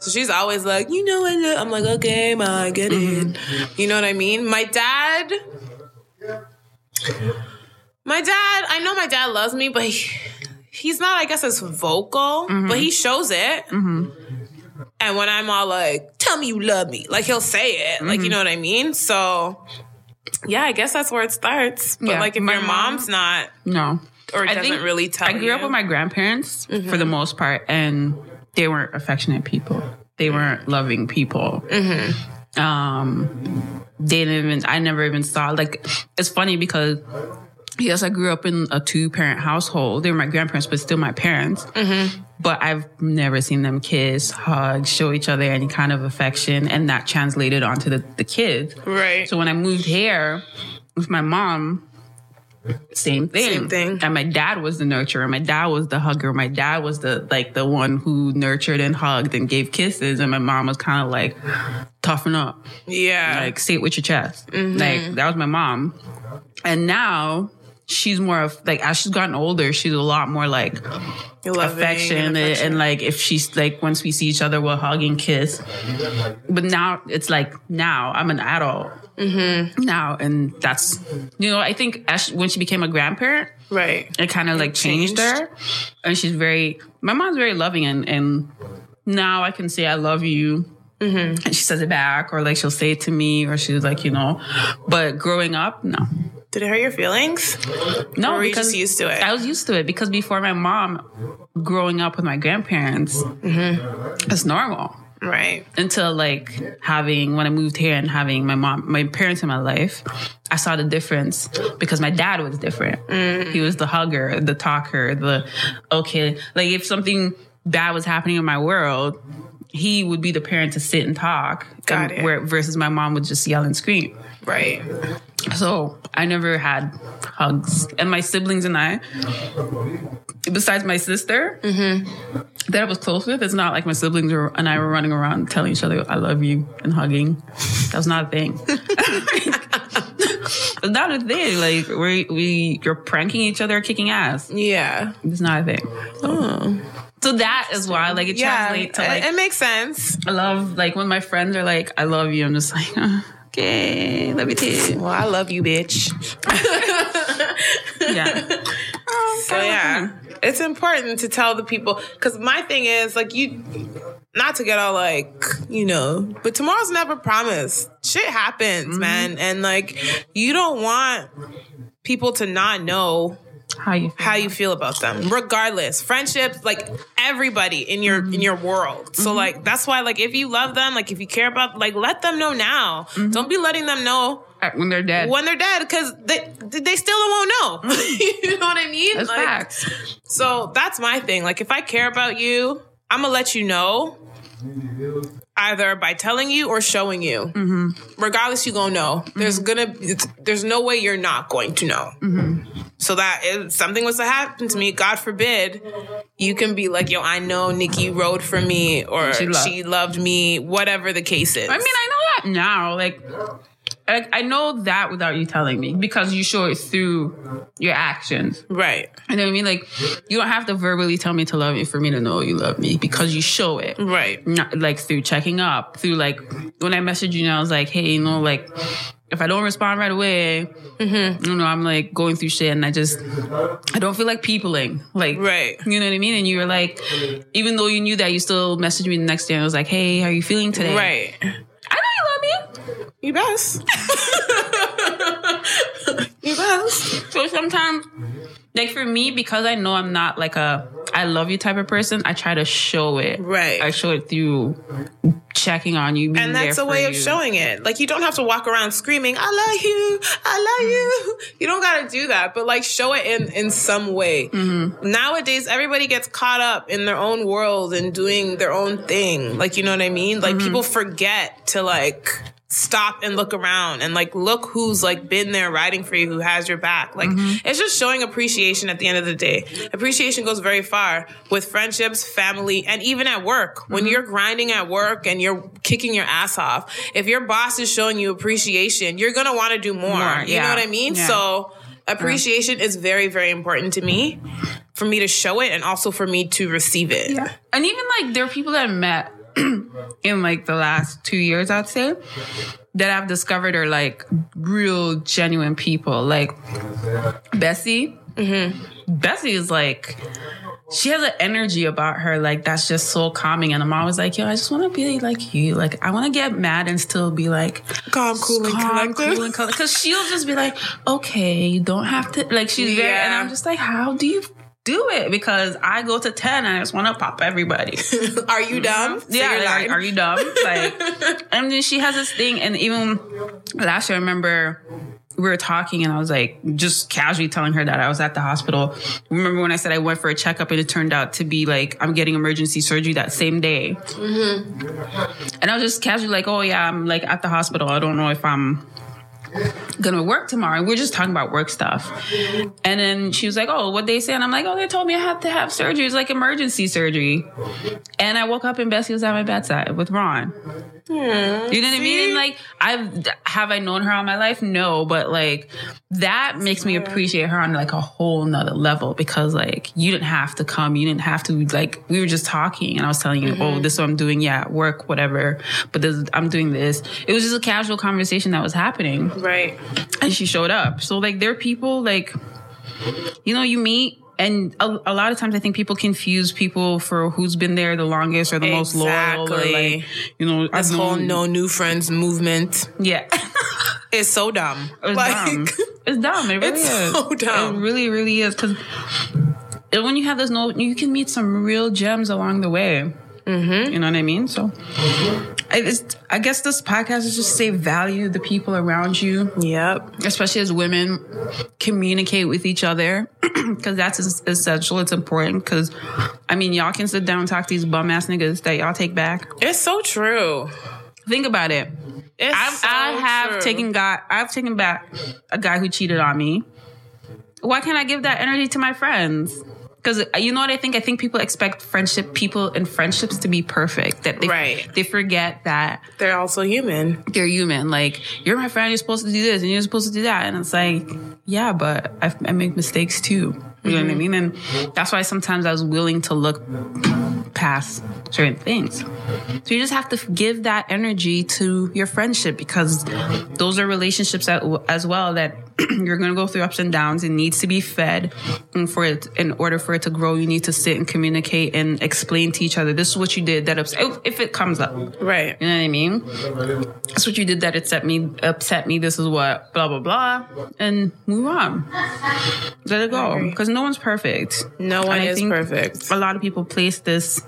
So she's always like, you know what? I'm like, okay, ma, I get it. Mm-hmm. You know what I mean? My dad, my dad, I know my dad loves me, but he, he's not, I guess, as vocal, but he shows it. And when I'm all like, tell me you love me, like he'll say it, like, you know what I mean? So, yeah, I guess that's where it starts. But Yeah, like, if my your mom- mom's not, No. or I doesn't really tell I grew up you. Mm-hmm. with my grandparents for the most part, and they weren't affectionate people. They weren't loving people. Mm-hmm. Um, they didn't even. I never even saw. Like, it's funny because yes, I grew up in a two parent household. They were my grandparents, but still my parents. Mm-hmm. But I've never seen them kiss, hug, show each other any kind of affection, and that translated onto the, the kids. Right. So when I moved here with my mom, same thing. Same thing. And my dad was the nurturer. My dad was the hugger. My dad was the like the one who nurtured and hugged and gave kisses. And my mom was kind of like, toughen up, yeah. like say it with your chest. Mm-hmm. Like that was my mom. And now she's more of like as she's gotten older, she's a lot more like Loving affection and, and, like if she's like once we see each other we'll hug and kiss but now it's like now i'm an adult Mm-hmm. now and that's you know i think as she, when she became a grandparent right. it kind of like changed, changed. her and she's very my mom's very loving and and now i can say i love you Mm-hmm. and she says it back or like she'll say it to me or she's like you know but growing up no Did it hurt your feelings? no, Or were you because just used to it? I was used to it because before my mom, growing up with my grandparents, Mm-hmm. it's normal. Right. until like having when I moved here and having my mom, my parents in my life, I saw the difference because my dad was different. Mm. He was the hugger, the talker, the okay. Like if something bad was happening in my world, he would be the parent to sit and talk. Got and it. Where, versus my mom would just yell and scream. Right. So I never had hugs, and my siblings and I, besides my sister, that I was close with, it's not like my siblings were, and I were running around telling each other "I love you" and hugging. That was not a thing. it's not a thing. Like we we you're pranking each other, kicking ass. Yeah. It's not a thing. So that is why, like, it Yeah. translates to like it, it makes sense. I love like when my friends are like, "I love you," I'm just like, "Uh, okay, love you too. Well, I love you, bitch. Yeah. Um, so yeah, it's important to tell the people because my thing is like you, not to get all like you know, but tomorrow's never promised. Shit happens, mm-hmm. man, and like you don't want people to not know How you feel? how you feel about them. Regardless friendships like everybody in your in mm-hmm. your world. So mm-hmm. like that's why like if you love them like if you care about like let them know now. Mm-hmm. Don't be letting them know when they're dead. when they're dead because they they still won't know. You know what i mean? That's Like, facts. so that's my thing. Like if i care about you i'm gonna let you know either by telling you or showing you. Regardless you gonna know. There's gonna there's no way you're not going to know so that if something was to happen to me god forbid you can be like yo i know nikki rode for me or She she, loved- loved me whatever the case is I mean, I know that now. Like, like, I know that without you telling me because you show it through your actions. right You know what I mean? Like, you don't have to verbally tell me to love you for me to know you love me because you show it. right Not like through checking up, through like when I messaged you, and I was like, hey, you know, like if I don't respond right away, mm-hmm. you know, I'm like going through shit, and I just I don't feel like peopling, like Right. You know what I mean? And you were like, even though you knew that, you still messaged me the next day, and I was like, hey, how are you feeling today? right I know you love me. You best you best So sometimes, like for me, because I know I'm not like a I love you type of person, I try to show it. Right. I show it through checking on you, being and that's a way of showing it. Like you don't have to walk around screaming, "I love you, I love you." You don't got to do that, but like show it in in some way. Mm-hmm. Nowadays, everybody gets caught up in their own world and doing their own thing. Like you know what I mean? Like Mm-hmm. people forget to like stop and look around and like look who's like been there riding for you who has your back like Mm-hmm. it's just showing appreciation at the end of the day appreciation goes very far with friendships family and even at work when Mm-hmm. you're grinding at work and you're kicking your ass off if your boss is showing you appreciation you're gonna want to do more, More, you yeah. know what i mean Yeah. so appreciation is very very important to me for me to show it and also for me to receive it Yeah. And even like there are people that I met in like the last two years, I'd say, that I've discovered are like real genuine people. Like Bessie. Mm-hmm. Bessie is like she has an energy about her like that's just so calming and I'm always like, yo, I just wanna be like you. Like I wanna get mad and still be like calm cool and calm, collected cool and. Cause she'll just be like, okay, you don't have to like she's there, and I'm just like, how do you do it? Because I go to 10 and I just want to pop everybody. are you dumb Say yeah, like, are, are you dumb? Like, and then she has this thing, and even last year, I remember we were talking, and I was like, just casually telling her that I was at the hospital. Remember when I said I went for a checkup, and it turned out to be like I'm getting emergency surgery that same day. Mm-hmm. And I was just casually like, oh yeah, I'm like at the hospital. I don't know if I'm gonna work tomorrow. And we are just talking about work stuff. And then she was like, Oh, what they say? And I'm like, Oh, they told me I have to have surgery. It's like emergency surgery. And I woke up and Bessie was at my bedside with Ron. You know what I mean? Like, I've have I known her all my life? No, but like that makes me appreciate her on like a whole nother level because like you didn't have to come, you didn't have to like we were just talking and I was telling you, oh, mm-hmm. this is what I'm doing, yeah, at work, whatever. But this I'm doing this. It was just a casual conversation that was happening right and she showed up. So like there are people like you know you meet and a, a lot of times I think people confuse people for who's been there the longest or the most loyal or Exactly. like you know this I've whole no new friends movement yeah it's so dumb it's dumb it's dumb it really It's is so dumb. it really really is because when you have this no you can meet some real gems along the way Mm-hmm. You know what I mean? So, I, I guess this podcast is just to say value the people around you. Yep. Especially as women, communicate with each other because that's essential. It's important because, I mean, y'all can sit down and talk to these bum ass niggas that y'all take back. It's so true. Think about it. It's so I have true. taken guy. I've taken back a guy who cheated on me. Why can't I give that energy to my friends? Because uh, you know what I think. I think people expect friendship, people in friendships to be perfect. That they Right. they forget that They're also human. They're human. Like you're my friend. You're supposed to do this and you're supposed to do that. And it's like, yeah, but I, I make mistakes too. You know what I mm-hmm. mean? And that's why sometimes I was willing to look past certain things. So you just have to give that energy to your friendship because those are relationships that, as well that you're going to go through ups and downs. It needs to be fed, and for it, in order for it to grow, you need to sit and communicate and explain to each other. This is what you did that upset. If it comes up, Right. you know what I mean? That's what you did that upset me. Upset me. This is what blah blah blah, and move on. Let it go because no one's perfect. No one And is perfect. A lot of people place this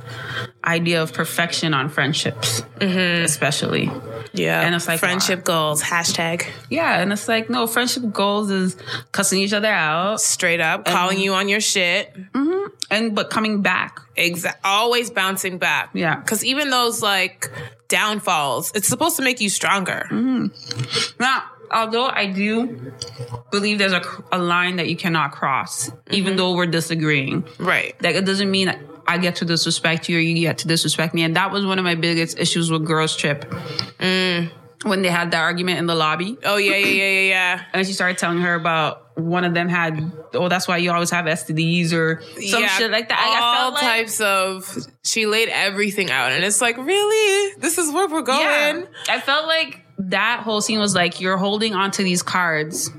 idea of perfection on friendships, mm-hmm. especially. Yeah. And it's like, friendship goals. Hashtag. Yeah, and it's like no friendship goals is cussing each other out Straight up. Calling you on your shit. Mm-hmm. and but coming back. Exact. Always bouncing back. Yeah. Because even those like downfalls, it's supposed to make you stronger. Mm-hmm. Now, although I do believe there's a, a line that you cannot cross, even mm-hmm. though we're disagreeing. Right. Like it doesn't mean I get to disrespect you or you get to disrespect me. And that was one of my biggest issues with Girls Trip. Mm. When they had that argument in the lobby. Oh yeah, yeah, yeah, yeah, yeah. And she started telling her about one of them had, oh, that's why you always have STDs or some yeah, shit like that. I- All felt like- types of. She laid everything out, and it's like, really, this is where we're going. Yeah. I felt like that whole scene was like you're holding onto these cards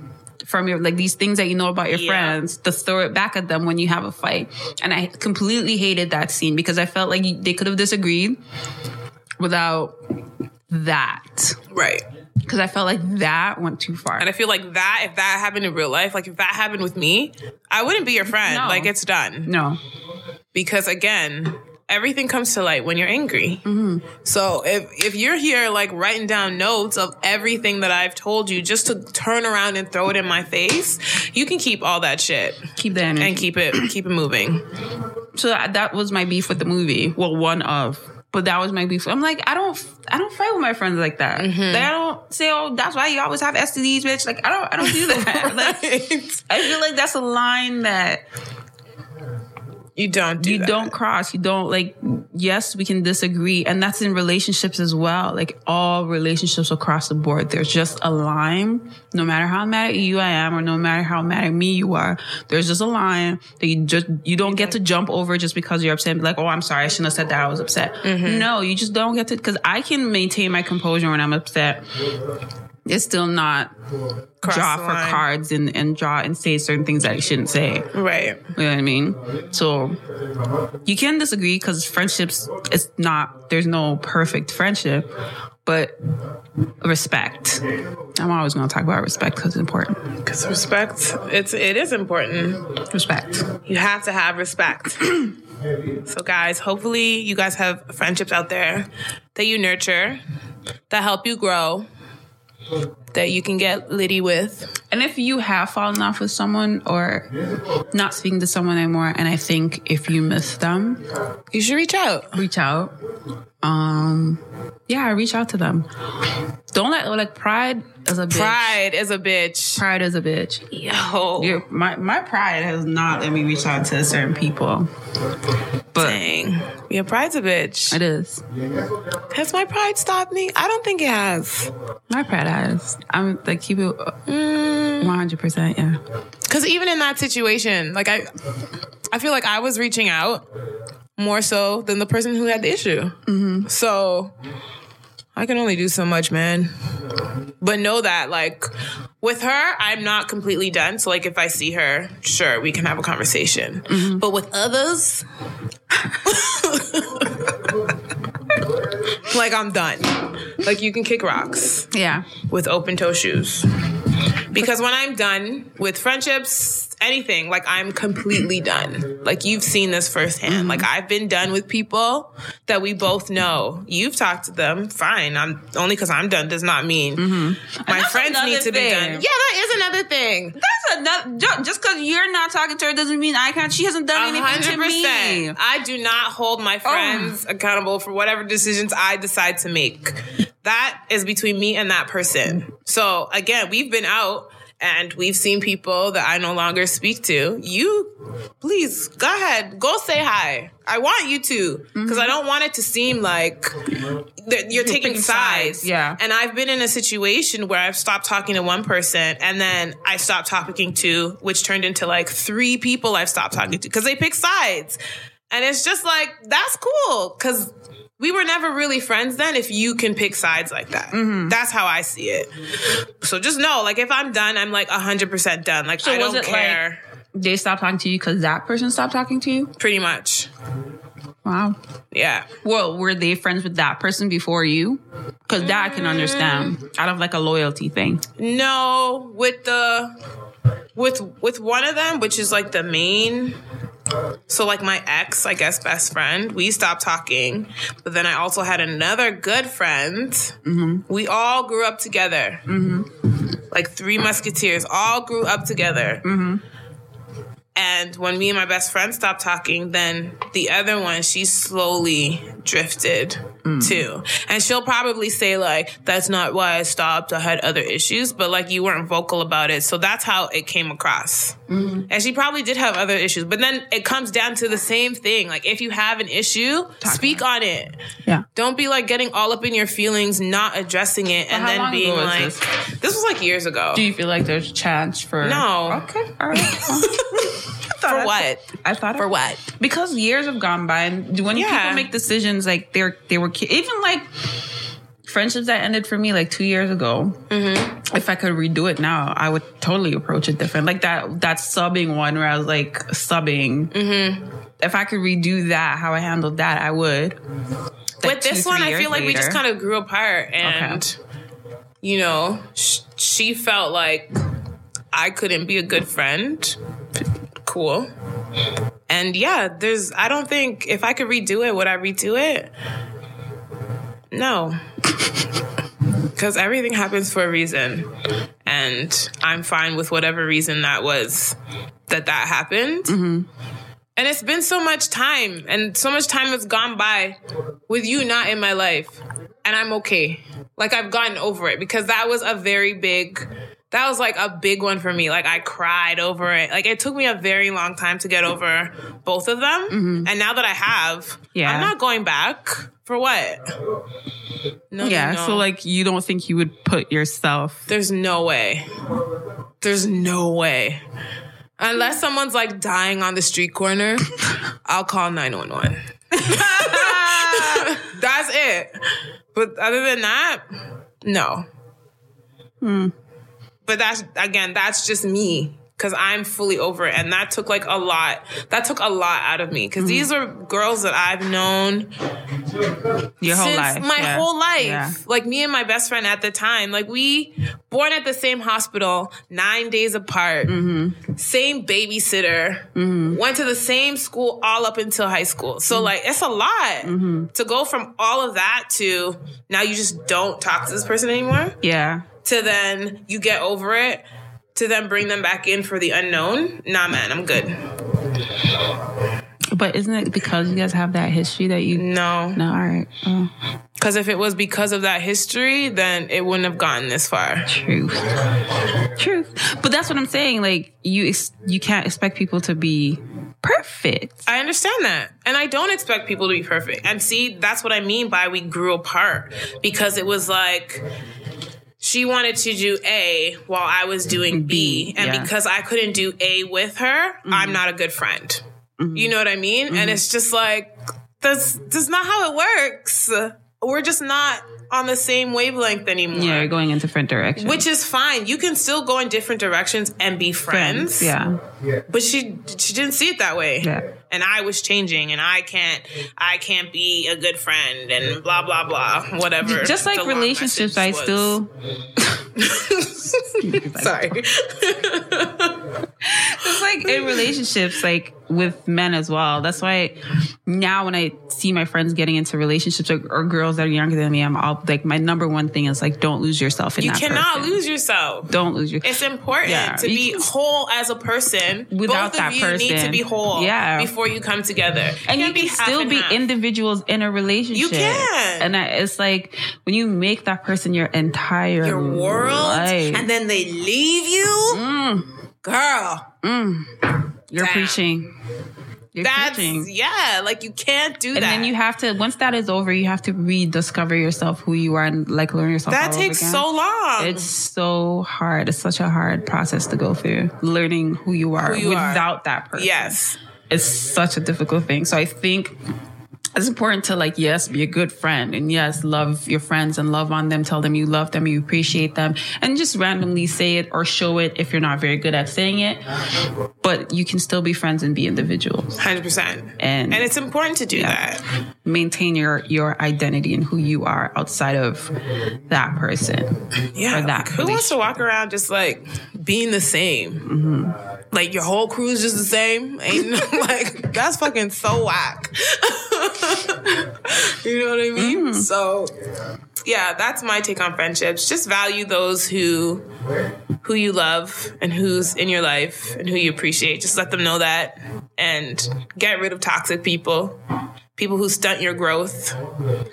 from your like these things that you know about your Yeah. friends to throw it back at them when you have a fight. And I completely hated that scene because I felt like you- they could have disagreed without that. Right. Because I felt like that went too far. And I feel like that, if that happened in real life, like if that happened with me, I wouldn't be your friend. No. Like it's done. no. Because again, everything comes to light when you're angry. Mm-hmm. So if if you're here like writing down notes of everything that I've told you just to turn around and throw it in my face, you can keep all that shit Keep the energy. and keep it keep it moving. so that that was my beef with the movie. Well, one of. But that was my beef. I'm like, I don't, I don't fight with my friends like that. Like, I don't say, oh, that's why you always have STDs, bitch. Like, I don't, I don't do that. like, I feel like that's a line that You don't do you that. don't cross. You don't like. Yes, we can disagree, and that's in relationships as well. Like all relationships across the board, there's just a line. No matter how mad at you I am, or no matter how mad at me you are, there's just a line that you just you don't get to jump over just because you're upset. Like, oh, I'm sorry, I shouldn't have said that. I was upset. Mm-hmm. No, you just don't get to because I can maintain my composure when I'm upset. It's still not Cross draw for line. cards and, and draw and say certain things that I shouldn't say. Right. You know what I mean? So you can disagree because friendships, it's not, there's no perfect friendship, but respect. I'm always going to talk about respect because it's important. Because respect, it's it is important. Respect. You have to have respect. so guys, hopefully you guys have friendships out there that you nurture, that help you grow, that you can get litty with. And if you have fallen off with someone or not speaking to someone anymore, and I think if you miss them, You should reach out. reach out. Um, yeah, I reach out to them. Don't let, like, pride is a bitch. Pride is a bitch. Pride is a bitch. Yo. Your, my my pride has not let me reach out to certain people, but Dang. Your pride's a bitch. it is Has my pride stopped me? I don't think it has. my pride has. I'm like keep it one hundred percent. Yeah, Because even in that situation, like I, I feel like I was reaching out more so than the person who had the issue. So I can only do so much, man. But know that, like, with her, I'm not completely done. So, like, if I see her, sure, we can have a conversation. But with others, like, I'm done. Like, you can kick rocks yeah. with open toe shoes. Because when I'm done with friendships anything. Like I'm completely done. Like you've seen this firsthand. Like mm-hmm. I've been done with people that we both know. You've talked to them. Fine. I'm only because I'm done does not mean mm-hmm. my friends need to be done. Yeah, that is another thing. That's another. Just because you're not talking to her doesn't mean I can't. She hasn't done A anything to me. I do not hold my oh. friends accountable for whatever decisions I decide to make. That is between me and that person. So again, we've been out and we've seen people that I no longer speak to. You, please go ahead, go say hi. I want you to because I don't want it to seem like that you're, taking sides. sides, yeah. And I've been in a situation where I've stopped talking to one person and then I stopped talking to, which turned into like three people I've stopped talking to because they pick sides. And it's just like, that's cool because we were never really friends then if you can pick sides like that. Mm-hmm. That's how I see it. So just know, like, if I'm done, I'm like 100% done. Like, I don't care. They stopped talking to you because that person stopped talking to you. pretty much. Wow. Yeah. Well, were they friends with that person before you? Because that I can understand. Out of like a loyalty thing. No, with the with with one of them, which is like the main. So like my ex, I guess best friend, we stopped talking. But then I also had another good friend. Mm-hmm. We all grew up together. Mm-hmm. Like three musketeers, all grew up together. Mm-hmm. And when me and my best friend stopped talking, then the other one, she slowly drifted mm. too. And she'll probably say, like, that's not why I stopped. I had other issues, but like you weren't vocal about it. So that's how it came across. Mm-hmm. And she probably did have other issues. But then it comes down to the same thing. Like, if you have an issue, speak on it. Yeah. Don't be like getting all up in your feelings, not addressing it, and then being like, this? this was like years ago. Do you feel like there's a chance for No. Okay. All right. For what? I thought For what? Because years have gone by, and when Yeah. people make decisions, like they're they were even like friendships that ended for me like two years ago. Mm-hmm. If I could redo it now, I would totally approach it different. Like that that subbing one where I was like subbing. Mm-hmm. If I could redo that, how I handled that, I would. Like with this one, I feel like we just kind of grew apart, and you know, sh- she felt like I couldn't be a good friend. Cool. And yeah, there's. I don't think if I could redo it, would I redo it? No. Because everything happens for a reason, and I'm fine with whatever reason that was that that happened. Mm-hmm. And it's been so much time, and so much time has gone by with you not in my life. And I'm okay. Like, I've gotten over it because that was a very big, that was like a big one for me. Like, I cried over it. Like, it took me a very long time to get over both of them. Mm-hmm. And now that I have, Yeah. I'm not going back. For what? No, Yeah. no. So like you don't think you would put yourself There's no way. There's no way. Unless someone's like dying on the street corner, I'll call 911. That's it. But other than that, no. Hmm. But that's, again, that's just me. Cause I'm fully over it. And that took like a lot. That took a lot out of me. because these are girls that I've known your whole since life. my Yeah. whole life. Yeah. Like me and my best friend at the time, like we born at the same hospital, nine days apart, Mm-hmm. same babysitter, went to the same school all up until high school. Mm-hmm. So like it's a lot to go from all of that to now you just don't talk to this person anymore. Yeah. To then you get over it. To then bring them back in for the unknown. Nah, man, I'm good. But isn't it because you guys have that history that you No, No, all right. Oh, because if it was because of that history, then it wouldn't have gotten this far. truth. Truth. But that's what I'm saying. Like you, ex- you can't expect people to be perfect. I understand that. And I don't expect people to be perfect. And see, that's what I mean by we grew apart because it was like she wanted to do A while I was doing B. And yeah. because I couldn't do A with her, mm-hmm. I'm not a good friend. Mm-hmm. You know what I mean? And mm-hmm. it's just like, that's, that's not how it works. We're just not on the same wavelength anymore. Yeah, you're going in different directions. Which is fine. You can still go in different directions and be friends. Yeah. But she she didn't see it that way. Yeah. And I was changing and I can't I can't be a good friend and blah blah blah. Whatever. Just like the relationships, I was. still. sorry. it's like in relationships, like with men as well. That's why now when I see my friends getting into relationships or, or girls that are younger than me, I'm all like, my number one thing is like, don't lose yourself in You that cannot person. lose yourself. Don't lose your. It's important Yeah, to you be can- whole as a person. Without Both that you need to be whole Yeah. before you come together. and you can still be half. individuals in a relationship. You can. and I, it's like when you make that person your entire your world life, and then they leave you. Mm. Girl, mm. You're preaching. You're that's preaching. yeah, like you can't do And that. And then you have to once that is over, you have to rediscover yourself, who you are, and like learn yourself. that takes so long. It's so hard. It's such a hard process to go through, learning who you are Who you are. without that person. yes. it's such a difficult thing. So I think it's important to like, yes, be a good friend and yes, love your friends and love on them. Tell them you love them, you appreciate them and just randomly say it or show it if you're not very good at saying it. But you can still be friends and be individuals Hundred percent. And- and it's important to do that. maintain your, your identity and who you are outside of that person. Yeah. Or that like, who wants to walk around just like being the same? Mm-hmm. Like your whole crew is just the same. Ain't like that's fucking so whack. you know what I mean? Mm-hmm. So yeah, that's my take on friendships. Just value those who who you love and who's in your life and who you appreciate. Just let them know that and get rid of toxic people. People who stunt your growth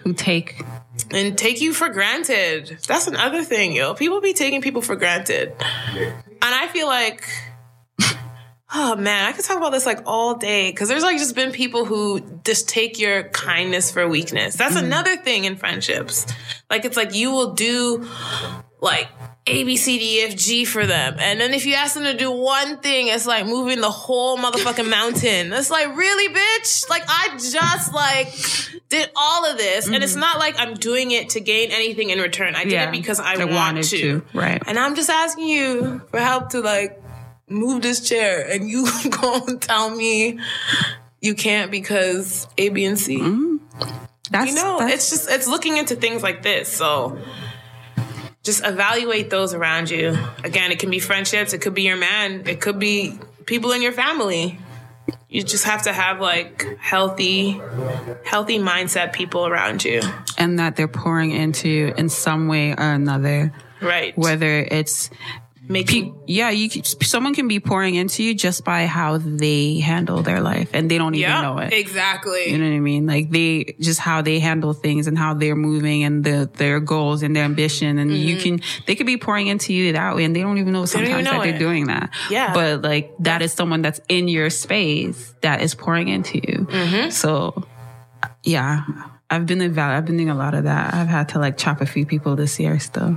Who take and take you for granted. That's another thing, yo. People be taking people for granted. And I feel like, oh man, I could talk about this like all day because there's like just been people who just take your kindness for weakness. That's mm-hmm. another thing in friendships. Like, it's like you will do like A, B, C, D, E, F, G for them. And then if you ask them to do one thing, it's like moving the whole motherfucking mountain. It's like, really, bitch? Like, I just like did all of this. And it's mm-hmm. not like I'm doing it to gain anything in return. I did Yeah. it because I, I want wanted to. to, right. And I'm just asking you for help to like move this chair. And you go and tell me you can't because A, B, and C. Mm-hmm. that's, You know, that's- it's just it's looking into things like this. So just evaluate those around you. Again, it can be friendships, it could be your man, it could be people in your family. You just have to have like healthy healthy mindset people around you. and that they're pouring into you in some way or another. Right. Whether it's Making Pe- yeah, you someone can be pouring into you just by how they handle their life, and they don't even yeah, know it. exactly. You know what I mean? Like they just how they handle things and how they're moving and the, their goals and their ambition, and you can they could be pouring into you that way, and they don't even know Mm-hmm. sometimes even know that it. they're doing that. Yeah. but like that is someone that's in your space that is pouring into you. Mm-hmm. So yeah. I've been eval- I've been doing a lot of that. I've had to like chop a few people this year still,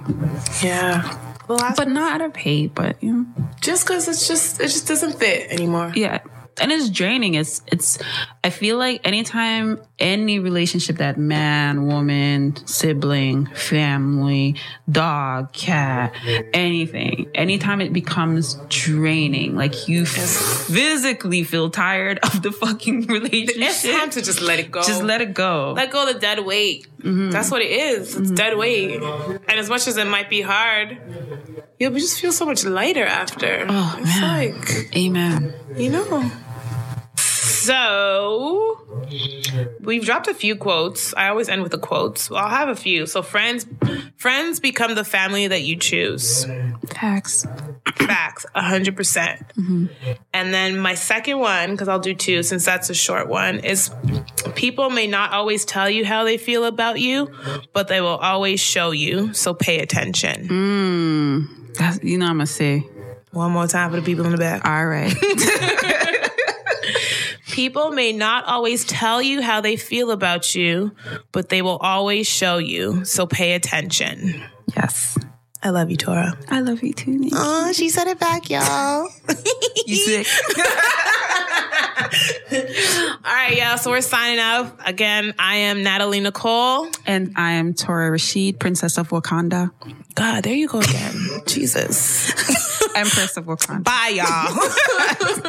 yeah. Well, but not out of hate. But you know, just because it's just it just doesn't fit anymore. yeah and it's draining it's it's i feel like anytime any relationship that man woman sibling family dog cat anything anytime it becomes draining like you physically feel tired of the fucking relationship. It's time to just let it go. just let it go let go of the dead weight. Mm-hmm. That's what it is. It's mm-hmm. dead weight. And as much as it might be hard, you'll just feel so much lighter after. Oh, it's man. like, amen you know. So we've dropped a few quotes. I always end with the quotes. I'll have a few. So friends friends become the family that you choose. facts Facts, a hundred percent. And then my second one, because I'll do two since that's a short one, is people may not always tell you how they feel about you, but they will always show you. So pay attention. Mm, that's you know i'm gonna say One more time for the people in the back. all right People may not always tell you how they feel about you, but they will always show you. So pay attention. yes I love you, Tora. i love you too Nick. Oh, she said it back, y'all. you sick All right, y'all. So we're signing off. Again, I am Natalie Nicole. And I am Tora Rashid, Princess of Wakanda. God, there you go again. Jesus. Empress of Wakanda. Bye, y'all.